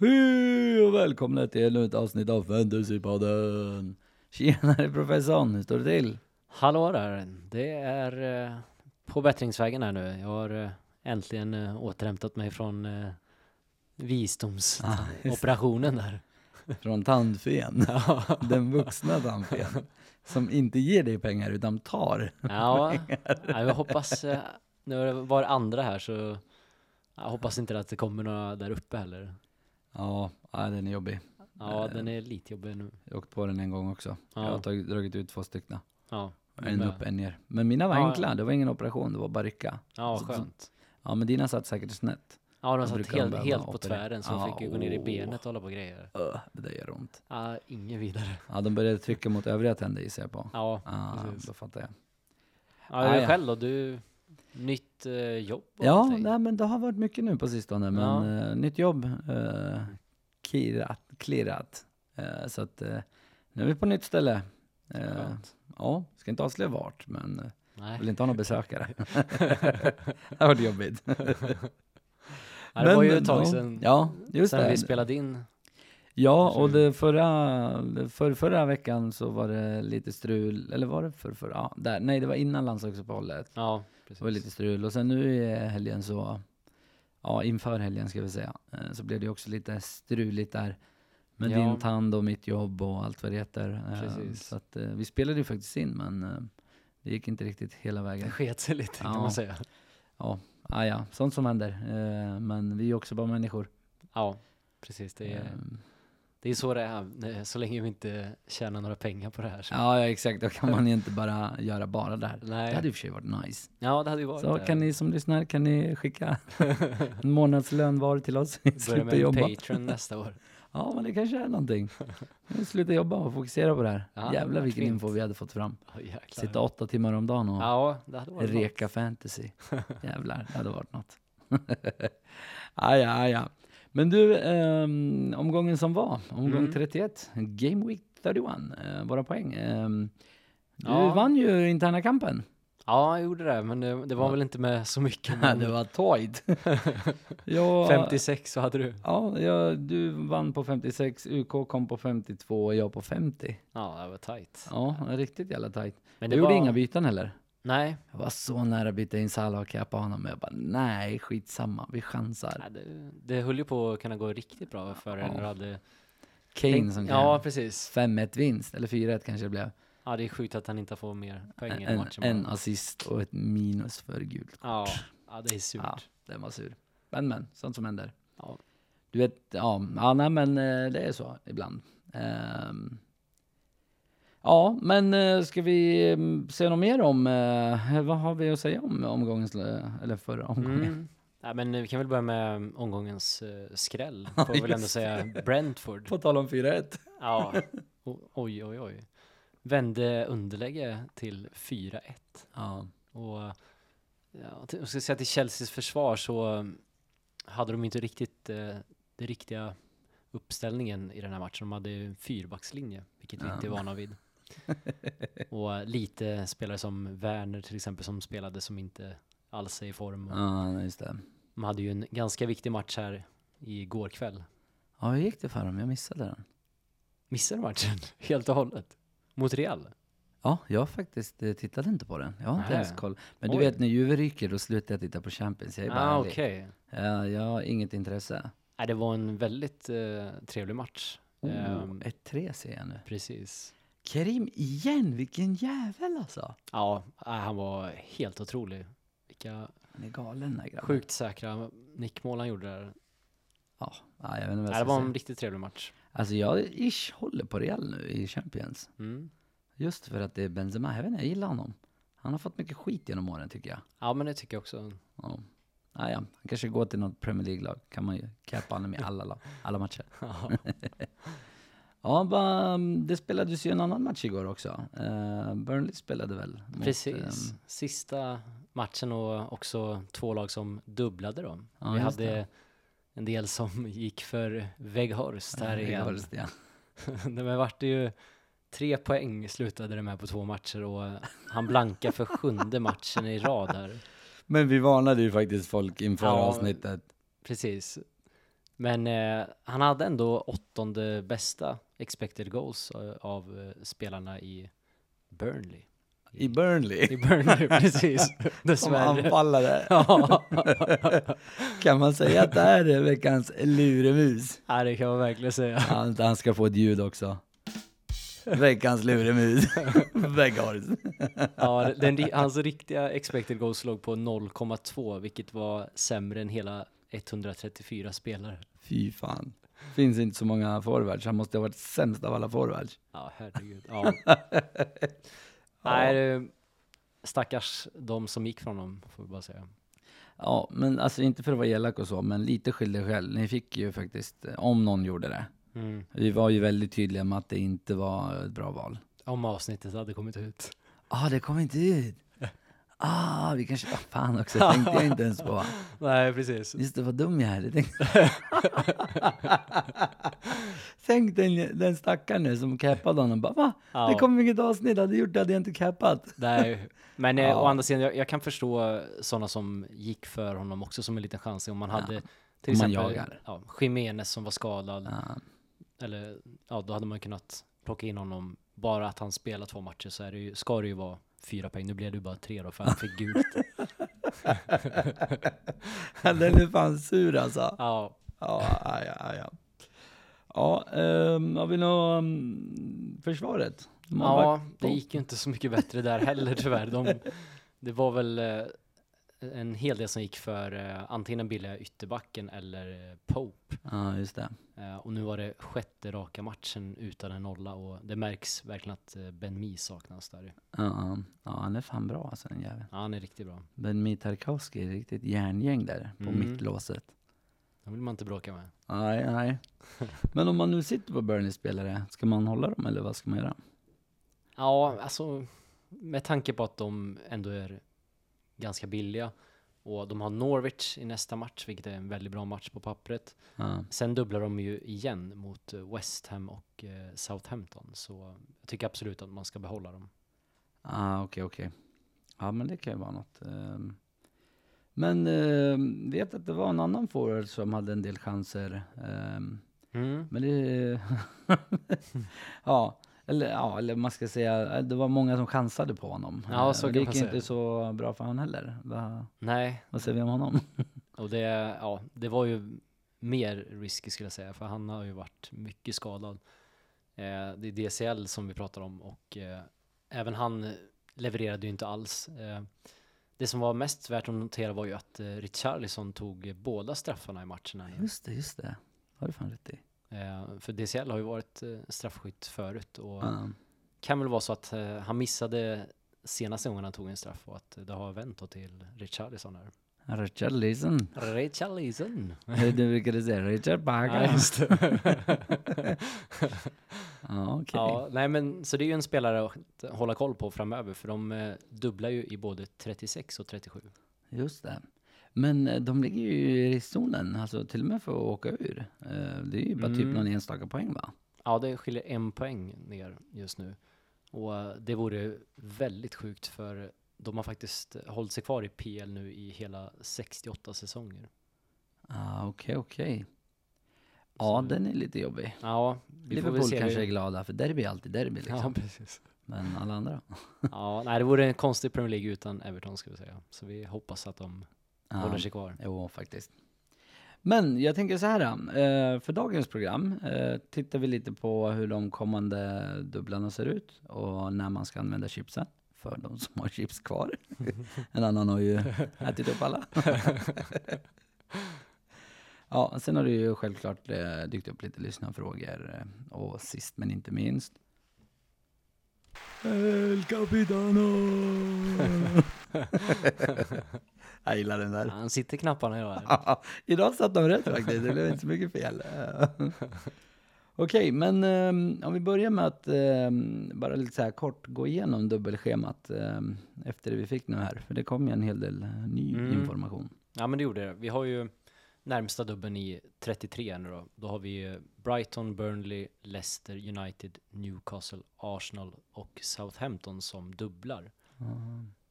Hej och välkomna till ännu ett avsnitt av Fantasypodden. Tjenare professorn, hur står det till? Hallå där, det är eh, på bättringsvägen här nu. Jag har eh, äntligen eh, återhämtat mig från eh, Ah, visdomsoperationen där. Från tandfen, den vuxna tandfen. Som inte ger dig pengar utan tar. ja ja, jag hoppas, eh, nu har det andra här så jag hoppas inte att det kommer några där uppe heller. Ja, ja, den är jobbig. Ja, den är lite jobbig nu. Jag har åkt på den en gång också. Jag har Ja, tagit, dragit ut två stycken. ja, En upp, en ner. Men mina var Ja. enkla, det var ingen operation, det var bara rycka. ja Så- skönt. Ja men dina satt säkert snett. Ja, de satt de helt, helt på tvären så jag Ja, fick ju gå ner i benet och hålla på grejer. Öh, det där gör ont. Ja, inget vidare. Ja, de började trycka mot övriga tänder gissar jag på. Ja, Ja, precis. då fattar jag. Ja, du ja. själv då? Du, nytt eh, jobb Ja, nej, men det har varit mycket nu på sistone. Men eh, nytt jobb, uh, kirat, klirrat. Eh, så att eh, nu är vi på nytt ställe. Skönt. ja, ska inte avslöja vart, men eh, Nej. vill inte ha några besökare. det har varit jobbigt. Ja, det var ju Men, ett tag ja, sedan, Ja, just sedan vi spelade in. Ja, och det förra, för, förra veckan så var det lite strul, eller var det för, för ja, där, nej det var innan landslagsuppehållet. Ja, Det precis. var lite strul och sen nu i helgen så, ja inför helgen ska vi säga, eh, så blev det också lite struligt där. Med Ja. din tand och mitt jobb och allt vad det heter. Eh, Precis. Så att eh, vi spelade ju faktiskt in men det gick inte riktigt hela Det vägen. sket sig lite kan Ja. man säga. Ja, ah, ja, sånt som händer. Men vi är också bara människor. Ja, precis. Det är, Eh, det är så det är. Eh, Så länge vi inte tjänar några pengar på det här. Så. Ja, ja exakt, då kan man ju inte bara göra bara det här. Det Nej. hade i och för sig varit nice. Ja, det hade ju varit Så det. kan ni som lyssnar, kan ni skicka en månadslön var till oss? Börja med jobba. Patreon nästa år. Ja, men det kanske är någonting. Vi slutar jobba och fokusera på det här. Ja, Jävlar vilken fint. info vi hade fått fram. Jäklar. Sitta åtta timmar om dagen och Ja, det varit något. reka fantasy. Jävlar, det hade varit något. ah, ja, ja. Men du, ehm, omgången som var, omgång Mm. 31, Game Week 31, uh, våra poäng. Ehm, du Ja. vann ju interna kampen. Ja, jag gjorde det, men det, det var Ja. väl inte med så mycket. Men det var tajt. jag, 56 så hade du. Ja, jag, du vann på 56, UK kom på 52 och jag på 50. Ja, det var tight. Ja, riktigt jävla tajt. Men Du det gjorde var... inga byten heller? Nej, Jag var så nära att byta in Salah och cappa honom, men jag bara nej, skitsamma, vi chansar. nej, det, det höll ju på att kunna gå riktigt bra för Ja. när du hade... Kane som Ja, precis. 5-1 vinst, eller 4-1 kanske det blev. Ja, det är sjukt att han inte får mer poäng i En, matchen. en assist och ett minus för gult. Ja, ja, det är surt. Ja, den var sur. Men men, sånt som händer. Ja. Du vet, ja, ja nej men eh, det är så ibland. Ehm, ja, men eh, ska vi mm, säga något mer om, eh, vad har vi att säga om omgångens, eh, eller förra omgången? Mm. Ja, men vi kan väl börja med omgångens uh, skräll, Ja, får vi väl ändå säga. Brentford. På tal om 4-1. Ja, oj, oj, oj. Vände underläge till 4-1. Ja. Och ja, jag ska säga till Chelseas försvar så um, hade de inte riktigt uh, den riktiga uppställningen i den här matchen. De hade en fyrbackslinje, vilket vi Ja. inte är vana vid. Och lite spelare som Werner till exempel som spelade som inte alls är i form. Och Ja, just det. De hade ju en ganska viktig match här igår kväll. Ja, hur gick det för dem? Jag missade den. Missade matchen helt och hållet. Mot Real. Ja, jag faktiskt eh, tittade inte på den. Jag har inte Nej. ens koll. Men du Oj. vet, när Juve ryker då slutar jag titta på Champions. Jag är bara Ah, ärlig. Ja, jag har inget intresse. Nej, det var en väldigt eh, trevlig match. Oh, Ehm, 1-3 ser jag nu. precis. Kerim igen, vilken jävel alltså. Ja, nej, han var helt otrolig. Vilka Han är galen den här grabben. sjukt säkra nickmål han gjorde där. Ja, ja, jag vet inte vad jag det var säga. en riktigt trevlig match. Alltså jag ish håller på Real nu i Champions. Mm. Just för att det är Benzema. Jag vet inte, jag gillar honom. Han har fått mycket skit genom åren tycker jag. Ja, men det tycker jag också. Ja. Ah, ja. Han kanske går till något Premier League-lag. Kan man ju cappa honom i alla, lag, alla matcher. Ja. Ja, mm, det spelades ju en annan match igår också. Uh, Burnley spelade väl? mot, Precis. ehm, Sista matchen och också två lag som dubblade dem. Ja, Vi hade det. en del som gick för Weghorst här igen. Weghorst, ja. det vart ju tre poäng slutade det med på två matcher och han blankar för sjunde matchen i rad här. Men vi varnade ju faktiskt folk inför Ja. avsnittet. Precis. Men eh, han hade ändå åttonde bästa expected goals eh, av eh, spelarna i Burnley. I Burnley. I Burnley, precis. Som Dessvärre. anfallare. Ja. Kan man säga att det här är veckans luremus? ja, det kan man verkligen säga. Han, han ska få ett ljud också. Veckans luremus. Veggars. Ja, den, hans riktiga expected goals låg på 0,2, vilket var sämre än hela 134 spelare. Fy fan. Finns inte så många forwards. Han måste ha varit sämst av alla forwards. Ja, herregud. Ja. Nej, det- stackars de som gick från dem, får vi bara säga. Ja, men alltså inte för att vara elak och så, men lite skyll dig själv. Ni fick ju faktiskt, om någon gjorde det. Mm. Vi var ju väldigt tydliga med att det inte var ett bra val. Om avsnittet hade kommit ut. Ah, det kom inte ut. Ah, vi kanske, ah, fan också, tänkte jag inte ens på. Nej, precis. Just det, vad dum jag är. Tänkte... Tänk den, den stackaren nu som cappade honom. Bara, va? Ja. Det kom inget avsnitt, hade gjort det hade jag inte cappat. Nej, men eh, Ja. å andra sidan, jag, jag kan förstå sådana som gick för honom också som en liten chans. Om man hade till Om man exempel jagar. ja, Jimenez som var skadad, Ja. eller ja, då hade man kunnat plocka in honom. Bara att han spelar två matcher så är det ju, ska det ju vara fyra poäng. Nu blev det bara tre då, för han fick gult. Den är fan sur alltså. Ja, Ja, ja, ja. Ja, ja um, har vi något um, försvaret? De har ja det gick ju inte så mycket bättre där heller tyvärr. De, det var väl eh, en hel del som gick för eh, antingen den billiga ytterbacken eller eh, Pope. Ja, just det. Eh, och nu var det sjätte raka matchen utan en nolla och det märks verkligen att eh, Ben Mi saknas där. Ja, ja. han är fan bra alltså den jäveln. Ja, han är riktigt bra. Ben Mitarkowski är riktigt järngäng där på Mm. mittlåset. Den vill man inte bråka med. Nej, nej. Men om man nu sitter på Burnley-spelare, ska man hålla dem eller vad ska man göra? Ja, alltså med tanke på att de ändå är ganska billiga och de har Norwich i nästa match, vilket är en väldigt bra match på pappret. Ja, Sen dubblar de ju igen mot eh, West Ham och eh, Southampton, så jag tycker absolut att man ska behålla dem. ah, okej, okej. Ja, men det kan ju vara något. ehm. Men ehm, vet att det var en annan forward som hade en del chanser. ehm, Mm. Men det... ja, eller, ja, eller man ska säga, det var många som chansade på honom. Ja, Eh, så det kan gick man inte så bra för han heller. Va, Nej, vad säger vi om honom? och det, ja, det var ju mer risky skulle jag säga, för han har ju varit mycket skadad. Eh, det är DCL som vi pratar om och eh, även han levererade ju inte alls. Eh, det som var mest värt att notera var ju att eh, Richarlison tog eh, båda straffarna i matcherna. igen. Just det, just det. Har du fan rätt i. Eh, för DCL har ju varit eh, straffskytt förut och Ja. kan väl vara så att eh, han missade senaste gången han tog en straff och att det har vänt då till Richarlison här. Richard Leeson. Richarlison! du brukade säga Richard Ja, Baga. just det. Ja, okej. Ja, nej men så det är ju en spelare att hålla koll på framöver för de dubblar ju i både 36 och 37. Just det. Men eh, de ligger ju i riskzonen, alltså till och med för att åka ur. Eh, Det är ju bara typ Mm. någon enstaka poäng va? Ja, det skiljer en poäng ner just nu. Och eh, det vore väldigt sjukt för de har faktiskt hållit sig kvar i PL nu i hela 68 säsonger. Ah, okej, okej. Ja, Så- den är lite jobbig. Ja, vi får Liverpool se. kanske är hur- glada, för derby är alltid derby liksom. Ja, precis. Men alla andra? Ja, nej, det vore en konstig Premier League utan Everton ska vi säga. Så vi hoppas att de Ja, håller sig kvar. Jo, faktiskt. Men jag tänker så här, eh, för dagens program eh, tittar vi lite på hur de kommande dubblarna ser ut och när man ska använda chipsen. För de som har chips kvar. en annan har ju ätit upp alla. ja, sen har det ju självklart eh, dykt upp lite lyssnarfrågor och sist men inte minst El Capitano! Jag gillar den där. Han sitter knapparna idag. Ja, Idag satt de rätt faktiskt, det blev inte så mycket fel. Okej, men ehm, om vi börjar med att ehm, bara lite så här kort gå igenom dubbelschemat ehm, efter det vi fick nu här, för det kom ju en hel del ny Mm. information. Ja men det gjorde det. Vi har ju närmsta dubben i 33 nu då. Då har vi Brighton, Burnley, Leicester, United, Newcastle, Arsenal och Southampton som dubblar.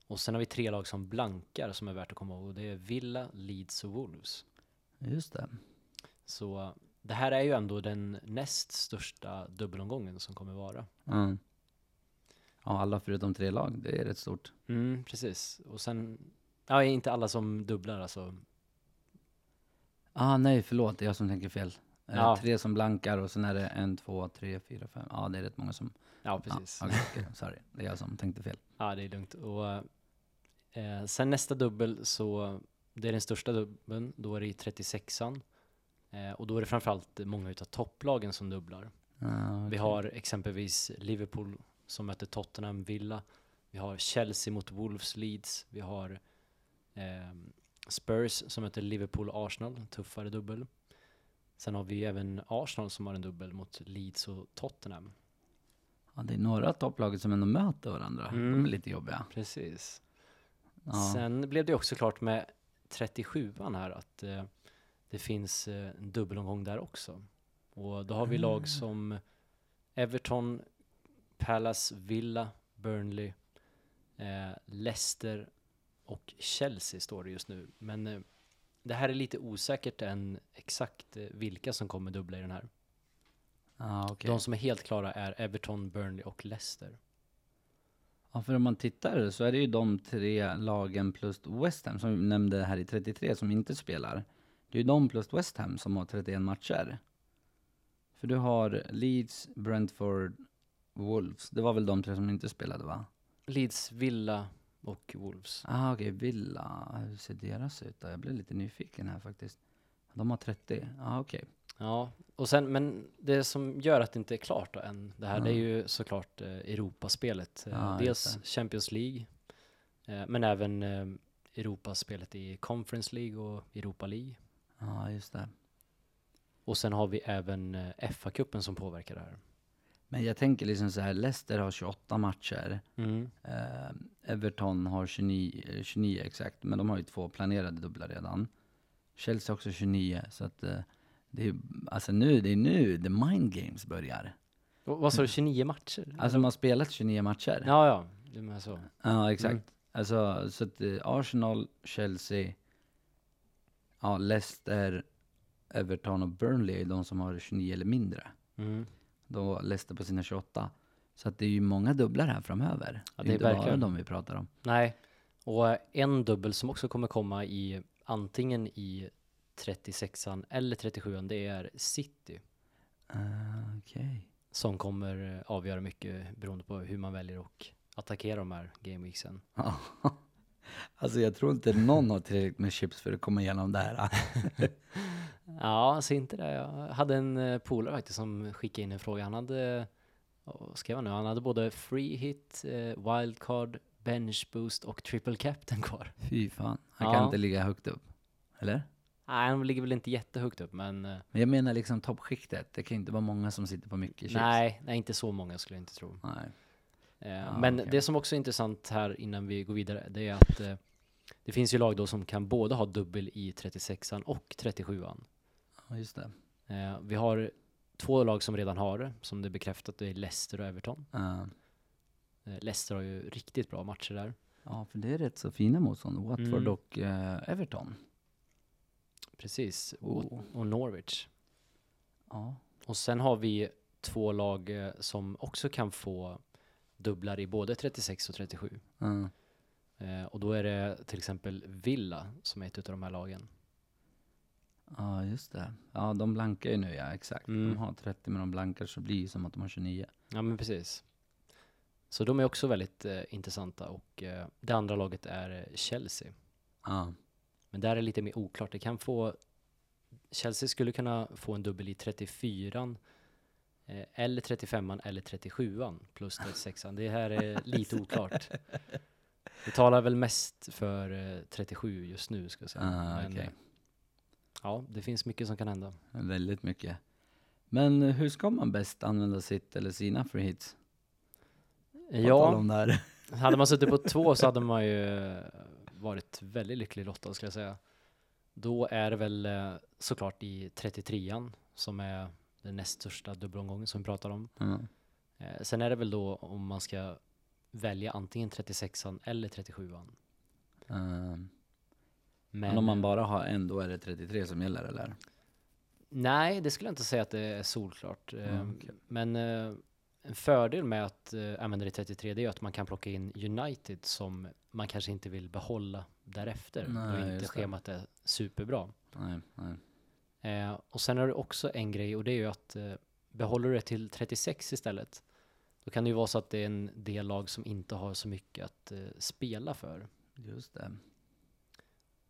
Och sen har vi tre lag som blankar som är värt att komma ihåg. Det är Villa, Leeds och Wolves. Just det. Så det här är ju ändå den näst största dubbelomgången som kommer vara. Mm. Ja, alla förutom tre lag, det är rätt stort. Mm, precis. Och sen, ja, inte alla som dubblar alltså. Ah, nej, förlåt, det är jag som tänker fel. Eh, Ja. Tre som blankar och sen är det en, två, tre, fyra, fem. Ja, det är rätt många som... Ja, precis. Ja, okej, okej, sorry, det är jag som tänkte fel. Ja, det är lugnt. Och eh, sen nästa dubbel så, det är den största dubbeln, då är det i 36an. Eh, och då är det framförallt många utav topplagen som dubblar. Ah, Vi okej. har exempelvis Liverpool som möter Tottenham Villa. Vi har Chelsea mot Wolves Leeds. Vi har eh, Spurs som möter Liverpool Arsenal, tuffare dubbel. Sen har vi även Arsenal som har en dubbel mot Leeds och Tottenham. Ja, det är några topplaget som ändå möter varandra. De Mm. är lite jobbiga. Precis. Ja. Sen blev det också klart med 37an här att eh, det finns eh, en dubbelomgång där också. Och då har vi Ah. lag som Everton, Palace, Villa, Burnley, eh, Leicester och Chelsea står det just nu. Men eh, det här är lite osäkert än exakt eh, vilka som kommer dubbla i den här. Ja, okej. De som är helt klara är Everton, Burnley och Leicester. Ja, för om man tittar så är det ju de tre lagen plus West Ham som vi nämnde här i 33 som inte spelar. Det är ju de plus West Ham som har 31 matcher. För du har Leeds, Brentford, Wolves. Det var väl de tre som inte spelade va? Leeds, Villa och Wolves. Ah, okej, Villa. Hur ser deras ut då? Jag blev lite nyfiken här faktiskt. De har 30. Ah, okej. Ja, och sen, men det som gör att det inte är klart då än, det här, det är Ja. ju såklart eh, Europaspelet. Eh, just dels. Champions League, eh, men även eh, Europaspelet i Conference League och Europa League. Ja, just det. Och sen har vi även eh, FA-cupen som påverkar det här. Men jag tänker liksom så här, Leicester har 28 matcher. Mm. Eh, Everton har 29, eh, 29 exakt, men de har ju två planerade dubblar redan. Chelsea har också 29, så att eh, det är alltså nu, det är nu the mind games börjar. Och, vad sa du, 29 matcher? Alltså man har spelat 29 matcher. Ja, ja, du menar så. Ja, exakt. Mm. Alltså, så att eh, Arsenal, Chelsea, ja, Leicester, Everton och Burnley är de som har 29 eller mindre. Mm. Då Leicester på sina 28. Så att det är ju många dubblar här framöver. Ja, det är inte bara verkligen. de vi pratar om. Nej, och en dubbel som också kommer komma i antingen i 36an eller 37an, det är City. Uh, Okej. som kommer eh, avgöra mycket beroende på hur man väljer att attackera de här gameweeksen. Alltså jag tror inte någon har tillräckligt med chips för att komma igenom det här. Ja, alltså inte det. Jag hade en eh, polare faktiskt som skickade in en fråga. Han hade, vad skrev han nu? Han hade både free hit, eh, wildcard, bench boost och triple captain kvar. Fy fan. Han Ja. kan inte ligga högt upp. Eller? Nej, han ligger väl inte jättehögt upp, men eh, Men jag menar liksom toppskiktet. Det kan ju inte vara många som sitter på mycket chips. nej, nej, inte så många skulle jag inte tro. Nej. Eh, Ja, men okej. det som också är intressant här innan vi går vidare, det är att eh, det finns ju lag då som kan både ha dubbel i 36an och 37an. Ja, just det. Eh, vi har två lag som redan har det, som det är bekräftat, det är Leicester och Everton. Eh, Leicester har ju riktigt bra matcher där. ja, för det är rätt så fina motstånd. Watford Mm. och eh, Everton. Precis, Oh. och, och Norwich. Ja. Och sen har vi två lag eh, som också kan få dubblar i både 36 och 37. Ja. Eh, och då är det till exempel Villa som är ett av de här lagen. Ja, just det. Ja, de blankar ju nu, ja exakt. Mm. De har 30 men de blankar så blir det som att de har 29. Ja men precis. Så de är också väldigt eh, intressanta och eh, det andra laget är eh, Chelsea. Ja. Men där är det lite mer oklart. Det kan få Chelsea skulle kunna få en dubbel i 34an eh, eller 35an eller 37an plus 36an. Det här är lite oklart. Det talar väl mest för eh, 37 just nu ska jag säga. Ah, Men, okej. eh, Ja, det finns mycket som kan hända. Väldigt mycket. Men eh, hur ska man bäst använda sitt eller sina free hits? På Ja, hade man suttit på två så hade man ju eh, varit väldigt lycklig lottad skulle jag säga. Då är det väl eh, såklart i 33an som är den näst största dubbelomgången som vi pratar om. Ja. Eh, sen är det väl då om man ska välja antingen 36an eller 37an. Ehm, Men, Men om man bara har en, då är det 33 som gäller eller? Nej, det skulle jag inte säga att det är solklart. Mm, okej. Men eh, en fördel med att eh, använda det i 33 det är att man kan plocka in United som man kanske inte vill behålla därefter. Nej, då inte det. schemat är superbra. Nej, nej. Eh, och sen är det också en grej och det är ju att eh, behåller du det till 36 istället då kan det ju vara så att det är en del lag som inte har så mycket att eh, spela för. Just det.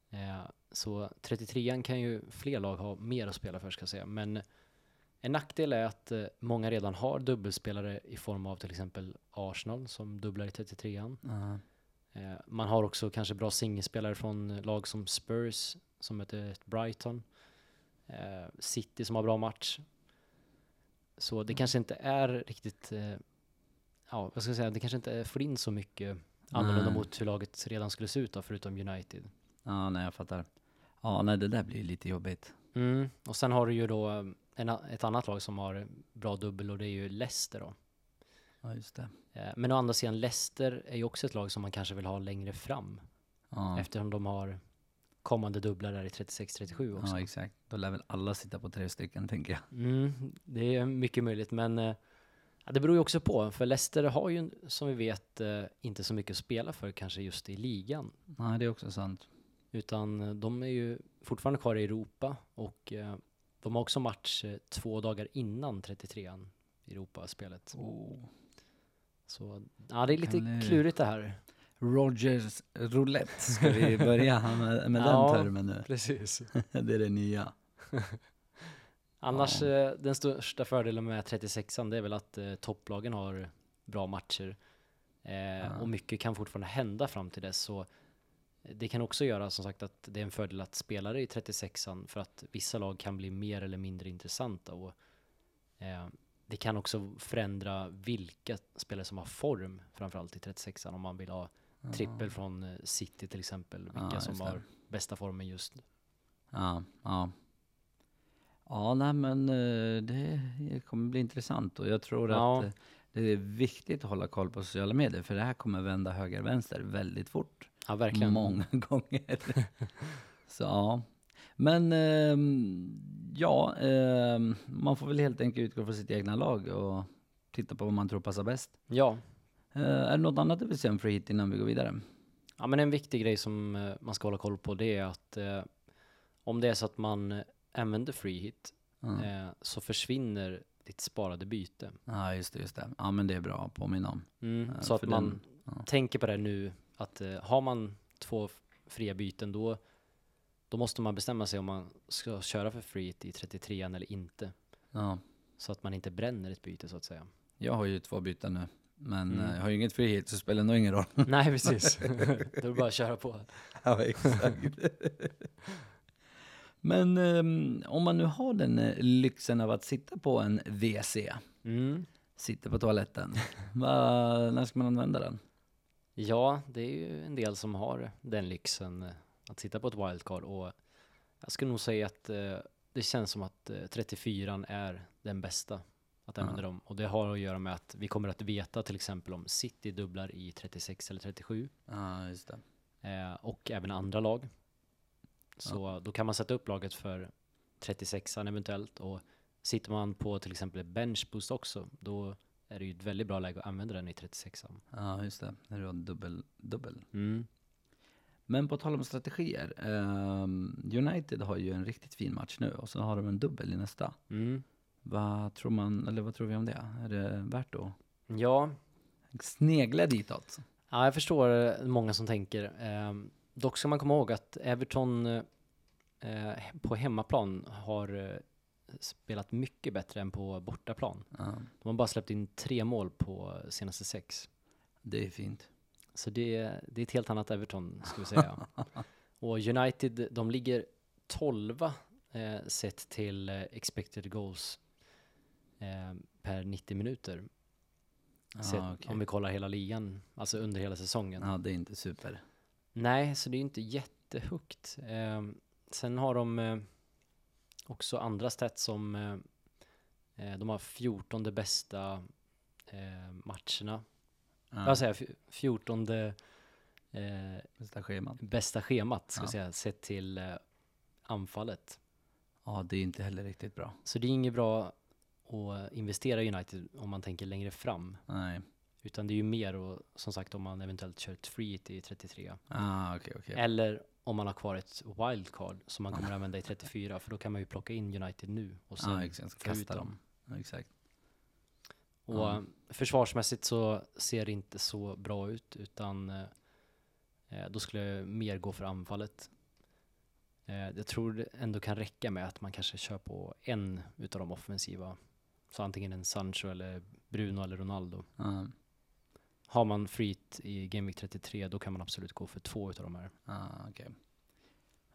Eh, så 33an kan ju fler lag ha mer att spela för ska jag säga. Men en nackdel är att eh, många redan har dubbelspelare i form av till exempel Arsenal som dubblar i 33an. Ja. Eh, man har också kanske bra singelspelare från lag som Spurs som ett Brighton. Eh, City som har bra match. Så det kanske inte är riktigt, eh, ja vad ska jag säga, det kanske inte får in så mycket annorlunda Nej. mot hur laget redan skulle se ut då, förutom United. ja, nej jag fattar. Ja, nej det där blir lite jobbigt. Mm. Och sen har du ju då eh, en, ett annat lag som har bra dubbel och det är ju Leicester då. Ja, just det. Eh, Men å andra sidan, Leicester är ju också ett lag som man kanske vill ha längre fram. Ja, Eftersom de har kommande dubblar där i 36-37 också. ja exakt. Då lär väl alla sitta på tre stycken tänker jag. Mm, det är mycket möjligt, men eh, ja, det beror ju också på. För Leicester har ju, som vi vet, eh, inte så mycket att spela för kanske just i ligan. Nej, det är också sant. Utan de är ju fortfarande kvar i Europa och de har också match eh, två dagar innan 33an i Europaspelet. Oh. Så ja, det är lite det- klurigt det här. Rogers roulette, ska vi börja med, med Ja. den termen nu? Precis. det är det nya. Annars, Ja. eh, den största fördelen med 36an det är väl att eh, topplagen har bra matcher. Eh, Ja. Och mycket kan fortfarande hända fram till dess. Så det kan också göra som sagt att det är en fördel att spela det i 36an för att vissa lag kan bli mer eller mindre intressanta. Och, eh, det kan också förändra vilka spelare som har form framförallt i 36an om man vill ha trippel från eh, City till exempel. Vilka Ja, som det. har bästa formen just nu. Ja, ja. Ja, nej men eh, det kommer bli intressant och jag tror Ja. att eh, det är viktigt att hålla koll på sociala medier för det här kommer vända höger-vänster väldigt fort. Ja, verkligen. Många gånger. Så ja. Men ehm, ja, ehm, man får väl helt enkelt utgå från sitt egna lag och titta på vad man tror passar bäst. Ja, Eh, är det något annat du vill säga om free hit innan vi går vidare? Ja men en viktig grej som eh, man ska hålla koll på det är att eh, om det är så att man eh, använder free hit eh, så försvinner ditt sparade byte. ja just det, just det. Ja men det är bra att påminna om. Mm, så att man den- ja. tänker på det nu att eh, har man två fria byten då, då måste man bestämma sig om man ska köra för free hit i 33 eller inte. Ja. Så att man inte bränner ett byte så att säga. Jag har ju två byten nu. Men Mm. eh, jag har ju inget free hit så det spelar nog ingen roll. Nej precis, då är det bara att köra på. ja, exakt. Men ehm, om man nu har den eh, lyxen av att sitta på en WC, Mm. sitta på toaletten, va, när ska man använda den? Ja, det är ju en del som har den lyxen eh, att sitta på ett wildcard och jag skulle nog säga att eh, det känns som att eh, 34 är den bästa att använda dem. Och det har att göra med att vi kommer att veta till exempel om City dubblar i 36 eller 37 Ja, just eh, och även andra lag. Så då kan man sätta upp laget för 36an eventuellt. Och sitter man på till exempel benchboost också då är det ju ett väldigt bra läge att använda den i 36an. Ja, just det. När du har dubbel, dubbel. Mm. Men på tal om strategier. ehm, United har ju en riktigt fin match nu och så har de en dubbel i nästa. Mm. Vad tror man, eller vad tror vi om det? Är det värt att Ja, snegla ditåt? Ja, jag förstår eh, många som tänker. Ehm, dock ska man komma ihåg att Everton eh, på hemmaplan har eh, spelat mycket bättre än på bortaplan. Ja, De har bara släppt in tre mål på senaste sex. det är fint. Så det, det är ett helt annat Everton, ska vi säga. Och United, de ligger 12 eh, sett till eh, expected goals eh, per 90 minuter. Sett, Ja, okej. Om vi kollar hela ligan, alltså under hela säsongen. Ja, det är inte super. Nej, så det är inte jättehögt. Eh, sen har de eh, också andra stats som eh, eh, de har 14 bästa eh, matcherna. Ja, Jag säger fj- 14 eh, bästa schemat. bästa schemat, ska jag säga, sett till eh, anfallet. Ja, det är inte heller riktigt bra. Så det är inget bra att investera i United om man tänker längre fram. Nej. Utan det är ju mer och som sagt om man eventuellt kör ett free hit i 33. Ah, okej, okej. Eller om man har kvar ett wildcard som man kommer använda i 34. För då kan man ju plocka in United nu och sen Ja, exakt. få ut Kasta dem. Ja, exakt. Och Ja. eh, försvarsmässigt så ser det inte så bra ut utan eh, eh, då skulle jag mer gå för anfallet. Eh, jag tror det ändå kan räcka med att man kanske kör på en utav de offensiva. Så antingen en Sancho eller Bruno eller Ronaldo. Ja, Har man freet i Game Week 33 då kan man absolut gå för två utav de här. ah, okej.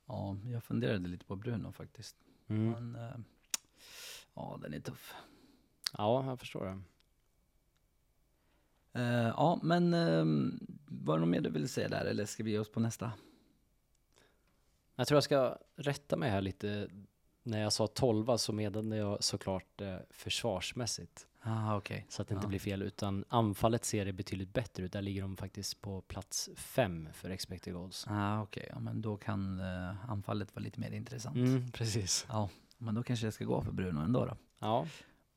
Ja, jag funderade lite på Bruno faktiskt. Mm. Men, eh, ja, den är tuff. Ja, jag förstår det. Eh, ja, men um, var det något mer du ville säga där, eller ska vi ge oss på nästa? Jag tror jag ska rätta mig här lite. När jag sa 12 så menade jag såklart eh, försvarsmässigt. Ah, okej. Så att det inte Ja. blir fel, utan anfallet ser det betydligt bättre ut. Där ligger de faktiskt på plats fem för expected goals. Ah, okej, ja, men då kan eh, anfallet vara lite mer intressant. Mm, precis. Ja, men då kanske jag ska gå för Bruno ändå då. Ja,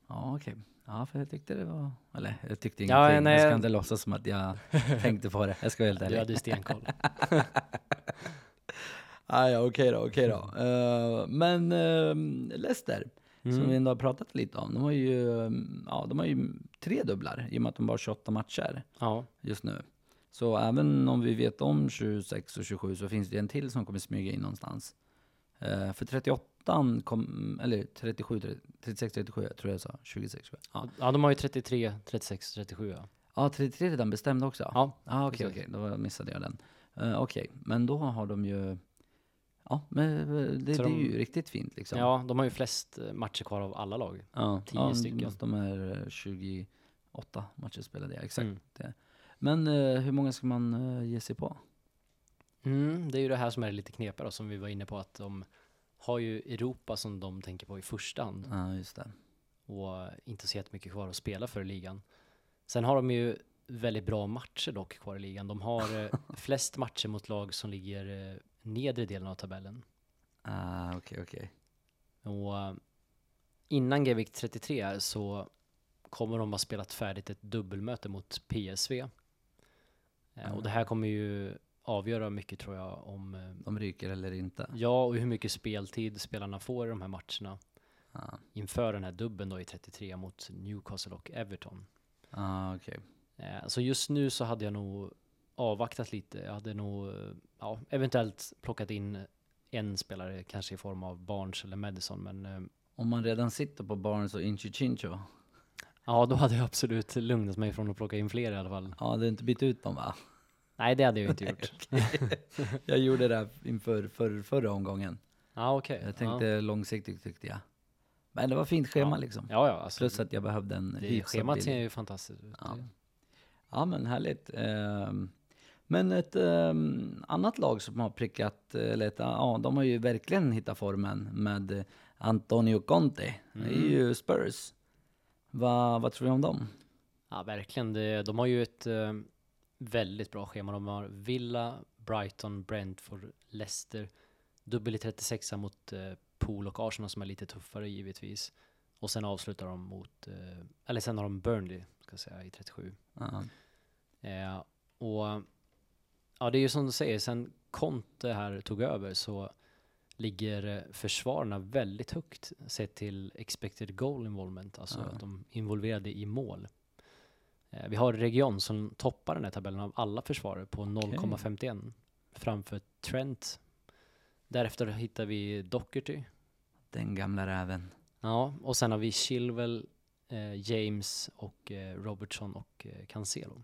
Ja, okej. Ja, för jag tyckte det var... Eller, jag tyckte Ja, ingenting. nej, jag ska jag- inte låtsas som att jag tänkte på det. Jag ska vara helt du ärlig. hade ju stenkoll. Ah, ja, okej då, okej då. Eh, men uh, Leicester, som vi Mm. ändå har pratat lite om, de har ju, ja, de har ju tre dubblar i och med att de bara har 28 matcher Ja, just nu. Så även om vi vet om 26 och 27 så finns det en till som kommer smyga in någonstans. Eh, för 38 kom, eller 37, 36, 37, jag tror jag sa 26. 27. Ja, ja, de har ju 33, 36, 37 ja. ah, 33 är redan bestämd också? Ja, ah, okej, precis. okej, då missade jag den. Uh, okej, men då har de ju, ja, men eh, det, det är de- ju riktigt fint liksom. ja, de har ju flest eh, matcher kvar av alla lag. Ja, Tio ja, stycken. De är eh, 28 matcher spelade jag, exakt. Mm. Men eh, hur många ska man eh, ge sig på? Mm, det är ju det här som är lite knepigt då, som vi var inne på, att de har ju Europa som de tänker på i första hand. Ja, just det. och inte så jättemycket kvar att spela för i ligan. Sen har de ju väldigt bra matcher dock kvar i ligan. De har eh, flest matcher mot lag som ligger eh, nedre delen av tabellen. Ah, okej, okej. Och eh, innan Gevik 33 så kommer de ha spelat färdigt ett dubbelmöte mot PSV. Eh, Och det här kommer ju avgöra mycket tror jag om eh, De ryker eller inte? ja och hur mycket speltid spelarna får i de här matcherna Ah, inför den här dubben då i 33 mot Newcastle och Everton. ah. Eh, Så just nu så hade jag nog avvaktat lite. Jag hade nog eh, ja, eventuellt plockat in en spelare, kanske i form av Barnes eller Madison. Men eh, Om man redan sitter på Barnes och Inchi Chincho, ja, då hade jag absolut lugnat mig från att plocka in fler i alla fall. ja, du har inte bytt ut dem va? Nej, det hade jag inte gjort. jag gjorde det inför för, förra omgången. Ja, okej. Jag tänkte långsiktigt tyckte jag. Men det var fint schema liksom. Ja, ja, alltså, Plus att jag behövde en hyfsad schemat ser ju fantastiskt ut. Ja. Ja men härligt. Ehm, Men ett ehm, annat lag som har prickat, eller ett, ja de har ju verkligen hittat formen med Antonio Conte. Det är Mm. ju Spurs. Va, vad tror du om dem? Ja, verkligen. Det, de har ju ett eh, väldigt bra schema. De har Villa, Brighton, Brentford, Leicester. Dubbel i 36 mot eh, Pool och Arsenal som är lite tuffare givetvis. Och sen avslutar de mot, eh, eller sen har de Burnley, ska jag säga, i 37. Ja. Eh, och ja, det är ju som du säger, sen Conte här tog över så ligger eh, försvararna väldigt högt sett till expected goal involvement, alltså Ja. att de är involverade i mål. Eh, vi har Region som toppar den här tabellen av alla försvarare på 0,51 framför Trent. Därefter hittar vi Docherty. Den gamla räven. Ja, och sen har vi Chilwell, eh, James och eh, Robertson och eh, Cancelo.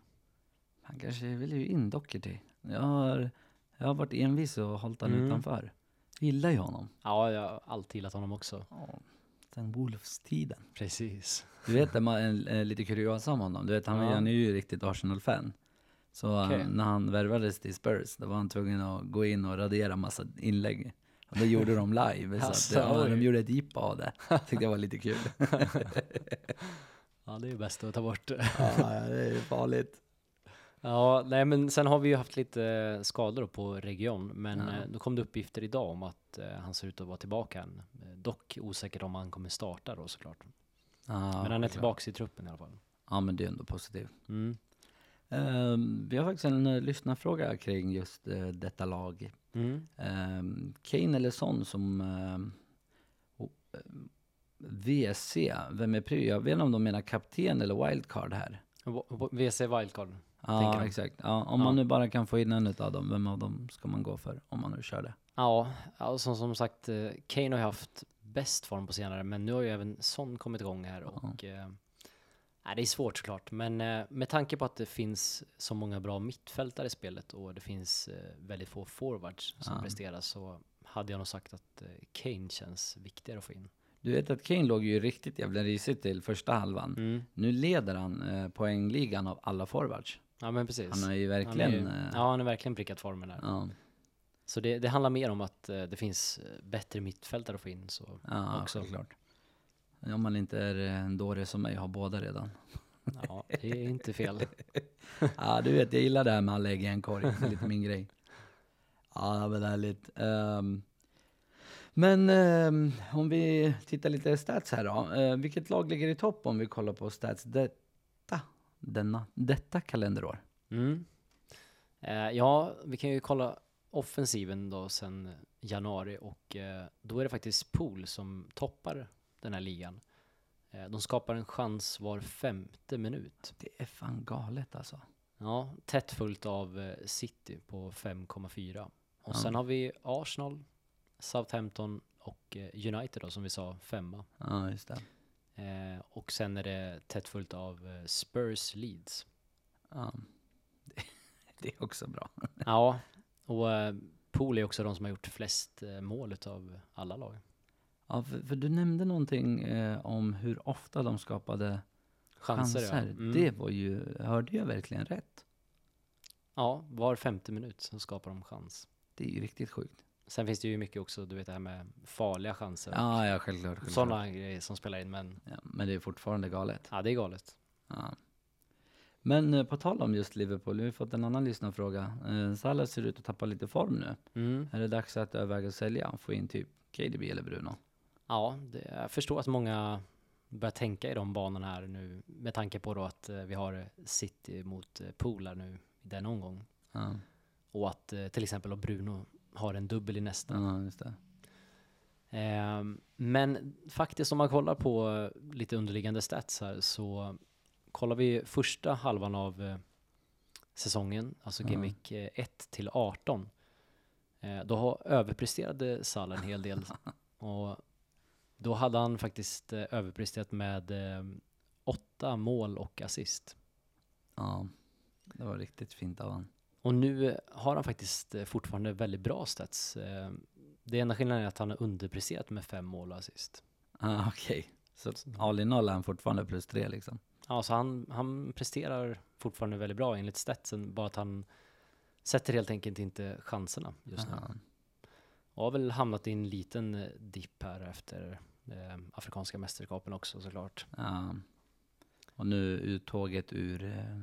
Han kanske vill ju in Docherty. Jag har, jag har varit envis och hållit han Mm. utanför. Gillar ju honom. Ja, jag har alltid gillat honom också. Ja, sen Wolves-tiden. Precis. Du vet en, en, en, lite kuriosa om honom. Du vet han, Ja. han är ju riktigt Arsenal-fan. Så eh, när han värvades till Spurs, då var han tvungen att gå in och radera massa inlägg. Och det gjorde de live. så Alltså, att, ja, de gjorde ett jippa av det. Tyckte jag var lite kul. Ja, det är bäst att ta bort. ja, det är farligt. Ja, nej men sen har vi ju haft lite skador på Region, men Ja. eh, då kom det uppgifter idag om att eh, han ser ut att vara tillbaka än. Eh, Dock osäkert om han kommer starta då såklart. Ja, men han är tillbaka i truppen i alla fall. Ja, men det är ändå positivt. Mm. Ehm, vi har faktiskt en uh, lyssnarfråga kring just eh, detta lag. Mm. Um, Kane eller Son som ehm, VC, vem är pryo? Jag vet inte om de menar kapten eller wildcard här. VC Wildcard. Ja, exakt. Ja, om Ja. man nu bara kan få in en utav dem, vem av dem ska man gå för? Om man nu kör det. Ja, ja som, sagt, eh, Kane har ju haft bäst form på senare, men nu har ju även Son kommit igång här och eh, nej, det är svårt såklart, men eh, med tanke på att det finns så många bra mittfältare i spelet och det finns eh, väldigt få forwards som Ja. presterar så hade jag nog sagt att eh, Kane känns viktigare att få in. Du vet att Kane låg ju riktigt jävla risigt till första halvan. Mm. Nu leder han eh, poängligan av alla forwards. Ja men precis. Han har ju Han verkligen... ju, eh, ja, han har verkligen prickat formen där. ja, Så det, det handlar mer om att eh, det finns eh, bättre mittfältare att få in. Så ja också. självklart. Om man inte är en dåre som mig, har båda redan. Ja, det är inte fel. Ja, du vet, jag gillar det här med alla ägg i en korg. Det är lite min grej. Ja, men härligt. Um, men ehm, om vi tittar lite stats här då. Eh, vilket lag ligger i topp om vi kollar på stats detta, denna, detta kalenderår? Mm. Eh, ja, vi kan ju kolla offensiven då sen januari och eh, då är det faktiskt Pool som toppar den här ligan. Eh, de skapar en chans var femte minut. Det är fan galet alltså. Ja, tätt följt av eh, City på 5,4. Och Ja. sen har vi Arsenal, Southampton och eh, United då som vi sa femma. Ja, just det. Eh, och sen är det tätt följt av eh, Spurs Leeds. Ja. Det, det är också bra. Ja, och eh, Pool är också de som har gjort flest eh, mål av alla lag. Ja, för, för du nämnde någonting eh, om hur ofta de skapade Chanser, chanser. ja. Mm. Det var ju, hörde jag verkligen rätt? Ja, var femte minut så skapar de chans. Det är ju riktigt sjukt. Sen finns det ju mycket också, du vet det här med farliga chanser. Ja, ja, självklart. självklart. Sådana grejer som spelar in, men Ja, men det är fortfarande galet. ja, det är galet. Ja. Men eh, på tal om just Liverpool, vi har fått en annan lyssnarfråga. Eh, Salah ser ut att tappa lite form nu. Mm. Är det dags att överväga att sälja? Få in typ KDB eller Bruno? Ja, det, jag förstår att många börjar tänka i de banorna här nu med tanke på då att eh, vi har City mot eh, Pool här nu i den omgång. Ja, Och att eh, till exempel Bruno har en dubbel i nästa. ja just det. Ehm, men faktiskt om man kollar på eh, lite underliggande stats här så kollar vi första halvan av eh, säsongen, alltså Ja. Gimmick 1 till 18. Eh, då har överpresterade Salah en hel del. och då hade han faktiskt eh, överpresterat med eh, åtta mål och assist. Ja, det var riktigt fint av han. Och nu eh, har han faktiskt eh, fortfarande väldigt bra stats. Eh, det enda skillnaden är att han har underpresterat med fem mål och assist. Ah, Okej, så all in all är han fortfarande plus tre liksom? Ja, så han, han presterar fortfarande väldigt bra enligt statsen, bara att han sätter helt enkelt inte chanserna just nu. Ja. Och har väl hamnat i en liten dipp här efter eh, Afrikanska mästerskapen också såklart. Ja. Och nu uttåget ur eh,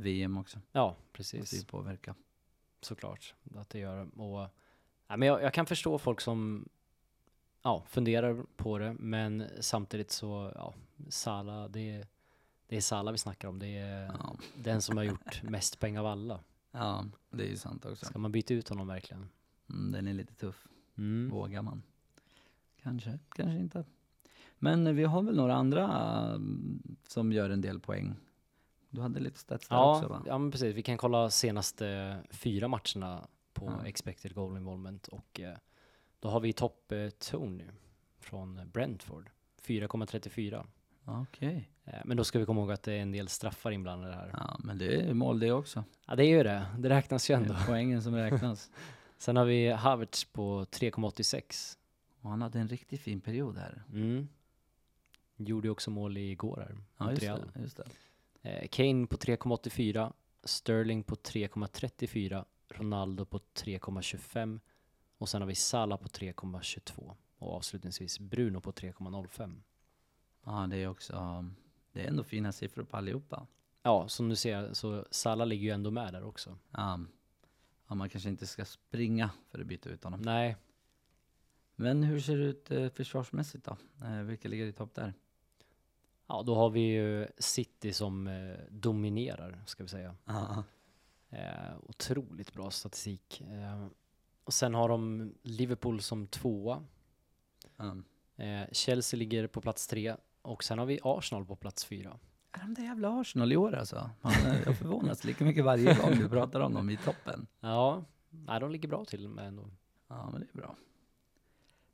VM också. Ja, Måste ju precis. påverka. Såklart att det gör. Och, ja, men jag, jag kan förstå folk som ja, funderar på det, men samtidigt så, ja, Sala, det är, det är Sala vi snackar om. Det är Ja. den som har gjort mest poäng av alla. ja, det är ju sant också. Ska man byta ut honom verkligen? Mm, den är lite tuff. Mm. Vågar man? Kanske, kanske inte. Men vi har väl några andra mm, som gör en del poäng. Du hade lite stats där Ja, också va? ja, men precis. Vi kan kolla senaste fyra matcherna på Ja. expected goal involvement och eh, då har vi topp eh, Tony från Brentford. 4,34. Okej. Eh, men då ska vi komma ihåg att det är en del straffar inblandade här. Ja, men det är mål det också. Ja, det är ju det. Det räknas ju Det ändå. är poängen som räknas. Sen har vi Havertz på 3,86. Och han hade en riktigt fin period här. Mm. Gjorde också mål igår här. Ja, just det. Just det. Eh, Kane på 3,84, Sterling på 3,34, Ronaldo på 3,25 och sen har vi Salah på 3,22 och avslutningsvis Bruno på 3,05. Ja, det är också, det är ändå fina siffror på allihopa. ja, som du ser så Salah ligger ju ändå med där också. Ja. ja, man kanske inte ska springa för att byta ut honom. Nej, Men hur ser det ut eh, försvarsmässigt då? Eh, vilka ligger i topp där? Ja då har vi ju City som eh, dominerar, ska vi säga. Eh, otroligt bra statistik. Eh, och sen har de Liverpool som tvåa. Ja. Eh, Chelsea ligger på plats tre. Och sen har vi Arsenal på plats fyra. Är de där jävla Arsenal i år alltså? Man, eh, jag förvånas lika mycket varje gång du pratar om dem i toppen. Ja, nej, de ligger bra till med ändå. Ja, men det är bra.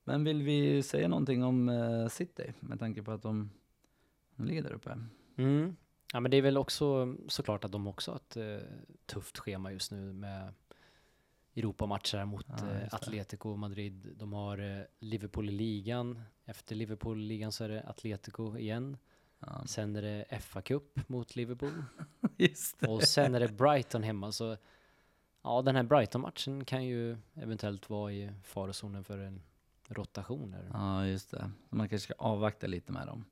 Men vill vi säga någonting om eh, City med tanke på att de, de ligger där uppe? Mm. Ja, men det är väl också såklart att de också har ett eh, tufft schema just nu med Europamatcher mot Ja, eh. Atletico Madrid. De har eh, Liverpool i ligan. Efter Liverpool i ligan så är det Atletico igen. Ja, Sen är det FA Cup mot Liverpool. Och sen är det Brighton hemma. Så ja, den här Brighton-matchen kan ju eventuellt vara i farozonen för en rotation här. Ja, just det. Man kanske ska avvakta lite med dem.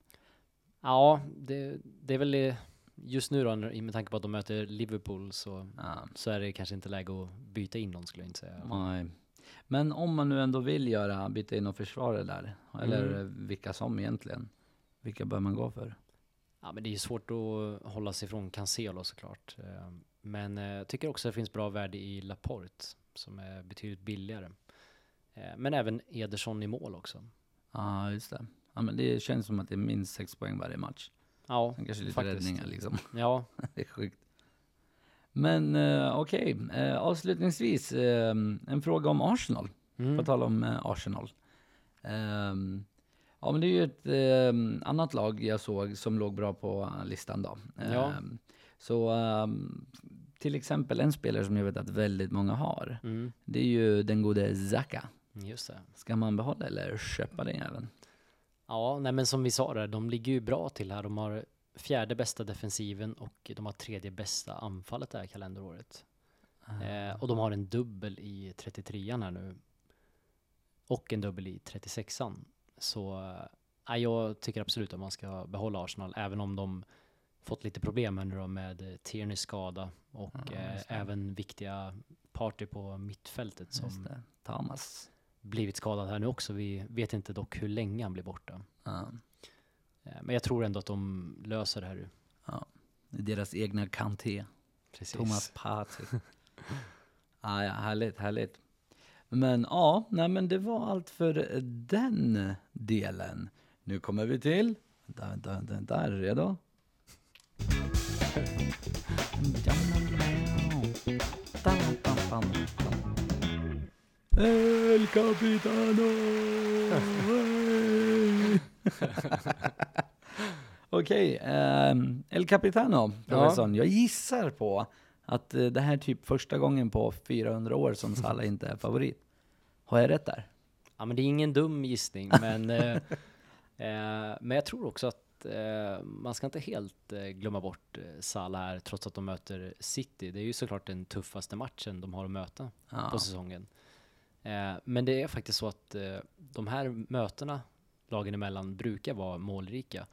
Ja, det, det är väl. Just nu då, med tanke på att de möter Liverpool så, Ja, så är det kanske inte läge att byta in någon skulle jag inte säga. nej. Men om man nu ändå vill göra, byta in och försvara där, eller Mm. vilka som egentligen, vilka bör man gå för? Ja, men det är ju svårt att hålla sig från Cancelo såklart. Eh, Men eh, jag tycker också att det finns bra värde i Laporte som är betydligt billigare. Eh, Men även Ederson i mål också. Ja, just det. Ja, men det känns som att det är minst sex poäng varje match. Ja, Sen kanske lite faktiskt. räddningar liksom. Ja, det är sjukt. Men eh, okej, eh, avslutningsvis eh, en fråga om Arsenal. mm. På tal om eh, Arsenal. Ehm, ja men det är ju ett ehm, annat lag jag såg som låg bra på eh, listan då. Ja. Ehm, så till exempel en spelare som jag vet att väldigt många har. Mm. Det är ju den gode Zaka. Just det. Ska man behålla eller köpa den även? Ja, nej men som vi sa där, de ligger ju bra till här. De har fjärde bästa defensiven och de har tredje bästa anfallet det här kalenderåret. Eh, och de har en dubbel i 33an här nu. Och en dubbel i 36an. Så eh, jag tycker absolut att man ska behålla Arsenal, även om de fått lite problem här nu då med eh, Tierney skada och Ja, eh, även viktiga party på mittfältet som. Thomas. Blivit skadad här nu också. Vi vet inte dock hur länge han blir borta. Ja, Eh, Men jag tror ändå att de löser det här. det är deras egna Kanté. Precis. Thomas Partey. ah, ja, härligt, härligt. Men ja, nej men det var allt för den delen. Nu kommer vi till... Vänta, vänta, vänta, vänta. Är du redo? El Capitano! Okej, ehm, El Capitano, professorn. Jag gissar på att eh, det här är typ första gången på 400 år som Salah inte är favorit. Har jag rätt där? Ja, men det är ingen dum gissning, men, eh, eh, men jag tror också att eh, man ska inte helt eh, glömma bort eh, Salah här, trots att de möter City. Det är ju såklart den tuffaste matchen de har att möta Ja. på säsongen. Eh, men det är faktiskt så att eh, de här mötena lagen emellan brukar vara målrika.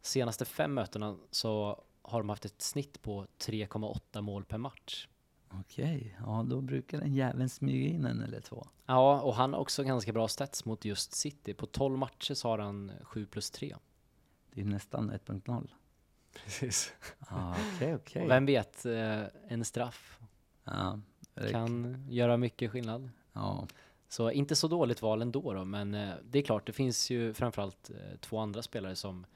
Senaste fem mötena så har de haft ett snitt på 3,8 mål per match. Okej, ja då brukar den jäveln smyga in en eller två. Ja, och han har också ganska bra stats mot just City. På 12 matcher så har han 7 plus 3. Det är nästan 1.0. Precis. Okej, okej. Och vem vet, eh, en straff Ja, det- kan göra mycket skillnad. Ja, Så inte så dåligt val ändå då, men eh, det är klart, det finns ju framförallt eh, två andra spelare som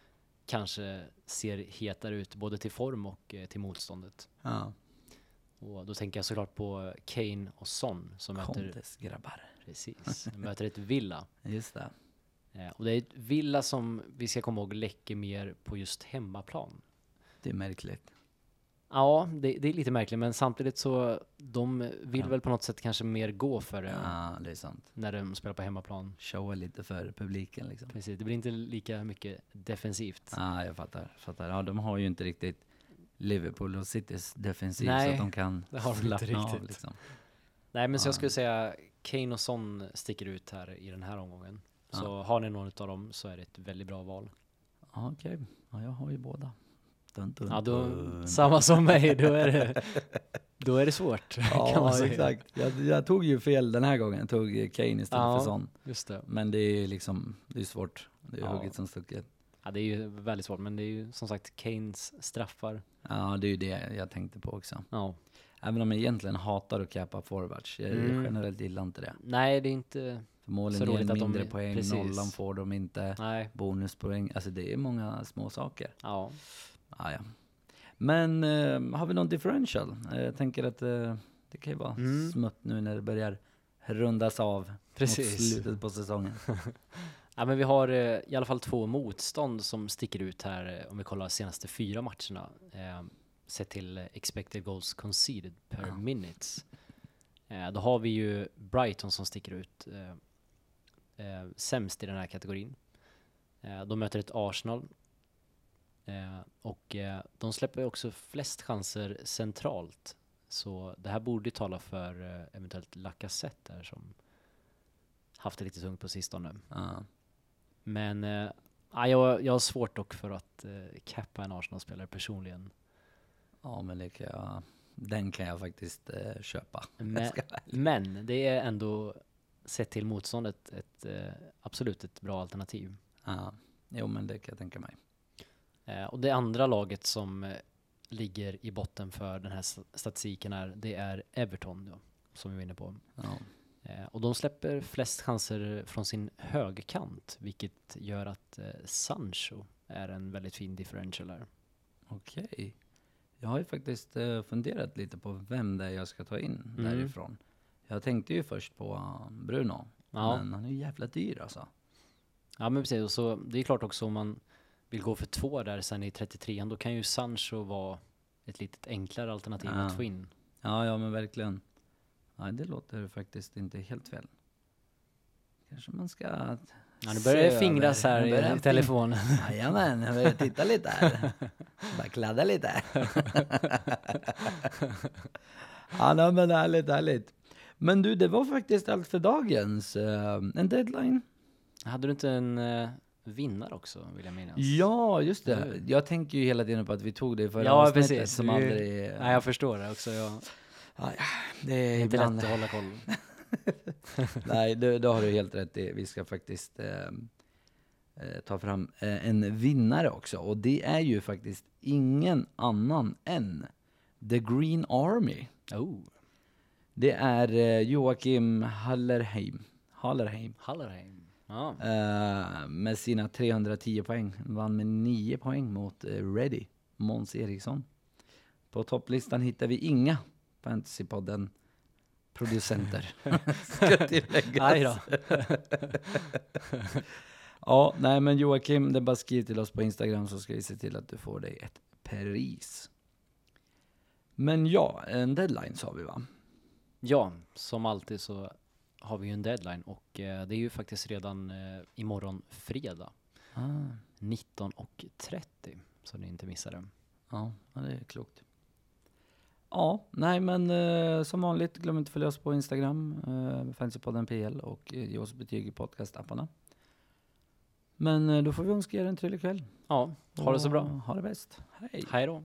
kanske ser hetare ut både till form och eh, till motståndet. ja. Och då tänker jag såklart på Kane och Son som möter, Contes grabbar. precis, möter ett Villa. Just det. Och det är ett Villa som vi ska komma ihåg läcker mer på just hemmaplan. Det är märkligt. Ja, det, det är lite märkligt, men samtidigt så de vill Ja. väl på något sätt kanske mer gå för det Ja, det är sant. när de spelar på hemmaplan. Showa lite för publiken liksom. Precis, det blir inte lika mycket defensivt. Ja, jag fattar. fattar. Ja, de har ju inte riktigt Liverpool och Citys defensiv så Nej, att de kan det har de inte slappna av riktigt. liksom. Nej, men så Ja. jag skulle säga Kane och Son sticker ut här i den här omgången. Så har ni någon av dem så är det ett väldigt bra val. Ja, okej. Ja, jag har ju båda. Dun, dun, Ja, då, dun. samma som mig, då är det, då är det svårt. Ja, exakt. Jag, jag tog ju fel den här gången. Jag tog Kane istället Ja. för Son. Just det. Men det är liksom, det är svårt. Det är Ja. hugget som stucket. Ja, det är ju väldigt svårt, men det är ju som sagt Kanes straffar. Ja, det är ju det jag tänkte på också. Ja. Även om jag egentligen hatar att cappa forwards. Jag Mm. generellt gillar inte det. Nej, det är inte... Målen Så ger roligt att de mindre poäng, precis. nollan får de inte, Nej. bonuspoäng. Alltså det är många små saker. Ja. Ah, ja. Men eh, har vi någon differential? Eh, Jag tänker att eh, det kan ju vara Mm. smutt nu när det börjar rundas av mot Precis. slutet på säsongen. Ja, men vi har eh, i alla fall två motstånd som sticker ut här eh, om vi kollar senaste fyra matcherna. Sett till expected goals conceded per Ja. minutes. Då har vi ju Brighton som sticker ut sämst i den här kategorin. De möter ett Arsenal. Eh, och eh, de släpper också flest chanser centralt. Så det här borde tala för eh, eventuellt Lacazette där som haft det lite tungt på sistone. Ja. Men eh, ja, jag, jag har svårt dock för att eh, cappa en Arsenal-spelare personligen. ja, men det kan jag, den kan jag faktiskt eh, köpa. Men, men det är ändå sett till motståndet ett, eh, absolut ett bra alternativ. Ja. Jo, men det kan jag tänka mig. Eh, och det andra laget som eh, ligger i botten för den här statistiken är, det är Everton då, som vi var inne på. Ja. Eh, och de släpper flest chanser från sin högerkant, vilket gör att Sancho är en väldigt fin differential här. Okej. Jag har ju faktiskt funderat lite på vem det är jag ska ta in Mm. därifrån. Jag tänkte ju först på uh, Bruno, Ja. men han är ju jävla dyr alltså. Ja men precis, och så det är klart också om man vill gå för två där sen i 33 då kan ju Sancho vara ett litet enklare alternativ Ja. att få in. Ja, ja men verkligen. Nej, det låter faktiskt inte helt fel. Kanske man ska... Ja, nu börjar det fingras här i telefonen. Jajamän, jag börjar titta lite här. Bara kladda lite. ja, nej, men härligt, härligt. Men du, det var faktiskt allt för dagens. eh, en deadline. Hade du inte en uh, vinnare också vill jag minnas? Ja, just det. Mm. Jag tänker ju hela tiden på att vi tog det i förra Ja, avsnittet precis. som Vi- aldrig... Nej jag förstår det också. Jag, Ja, det är inte ibland... lätt att hålla koll. Nej, det, det har du helt rätt i. Vi ska faktiskt eh, eh, ta fram eh, en vinnare också. Och det är ju faktiskt ingen annan än The Green Army. Oh, Det är eh, Joakim Hallerheim. Hallerheim. Hallerheim. Eh, med sina 310 poäng. Vann med 9 poäng mot eh, Ready, Måns Eriksson. På topplistan hittar vi inga Fantasypodden producenter. Ska tilläggas. Ja, nej men Joakim, det är bara skriv till oss på Instagram så ska vi se till att du får dig ett pris. Men ja, en deadline sa vi va? Ja, som alltid så har vi ju en deadline och eh, det är ju faktiskt redan eh, imorgon fredag Ah, 19.30 så ni inte missar det. ja, det är klokt. Ja, nej men eh, som vanligt, glöm inte att följa oss på Instagram, eh, Fantasypodden PL och eh, ge oss betyg i podcastapparna. Men eh, då får vi önska er en trevlig kväll. Ja, ha det så bra. Ha det bäst. Hej! Hej då.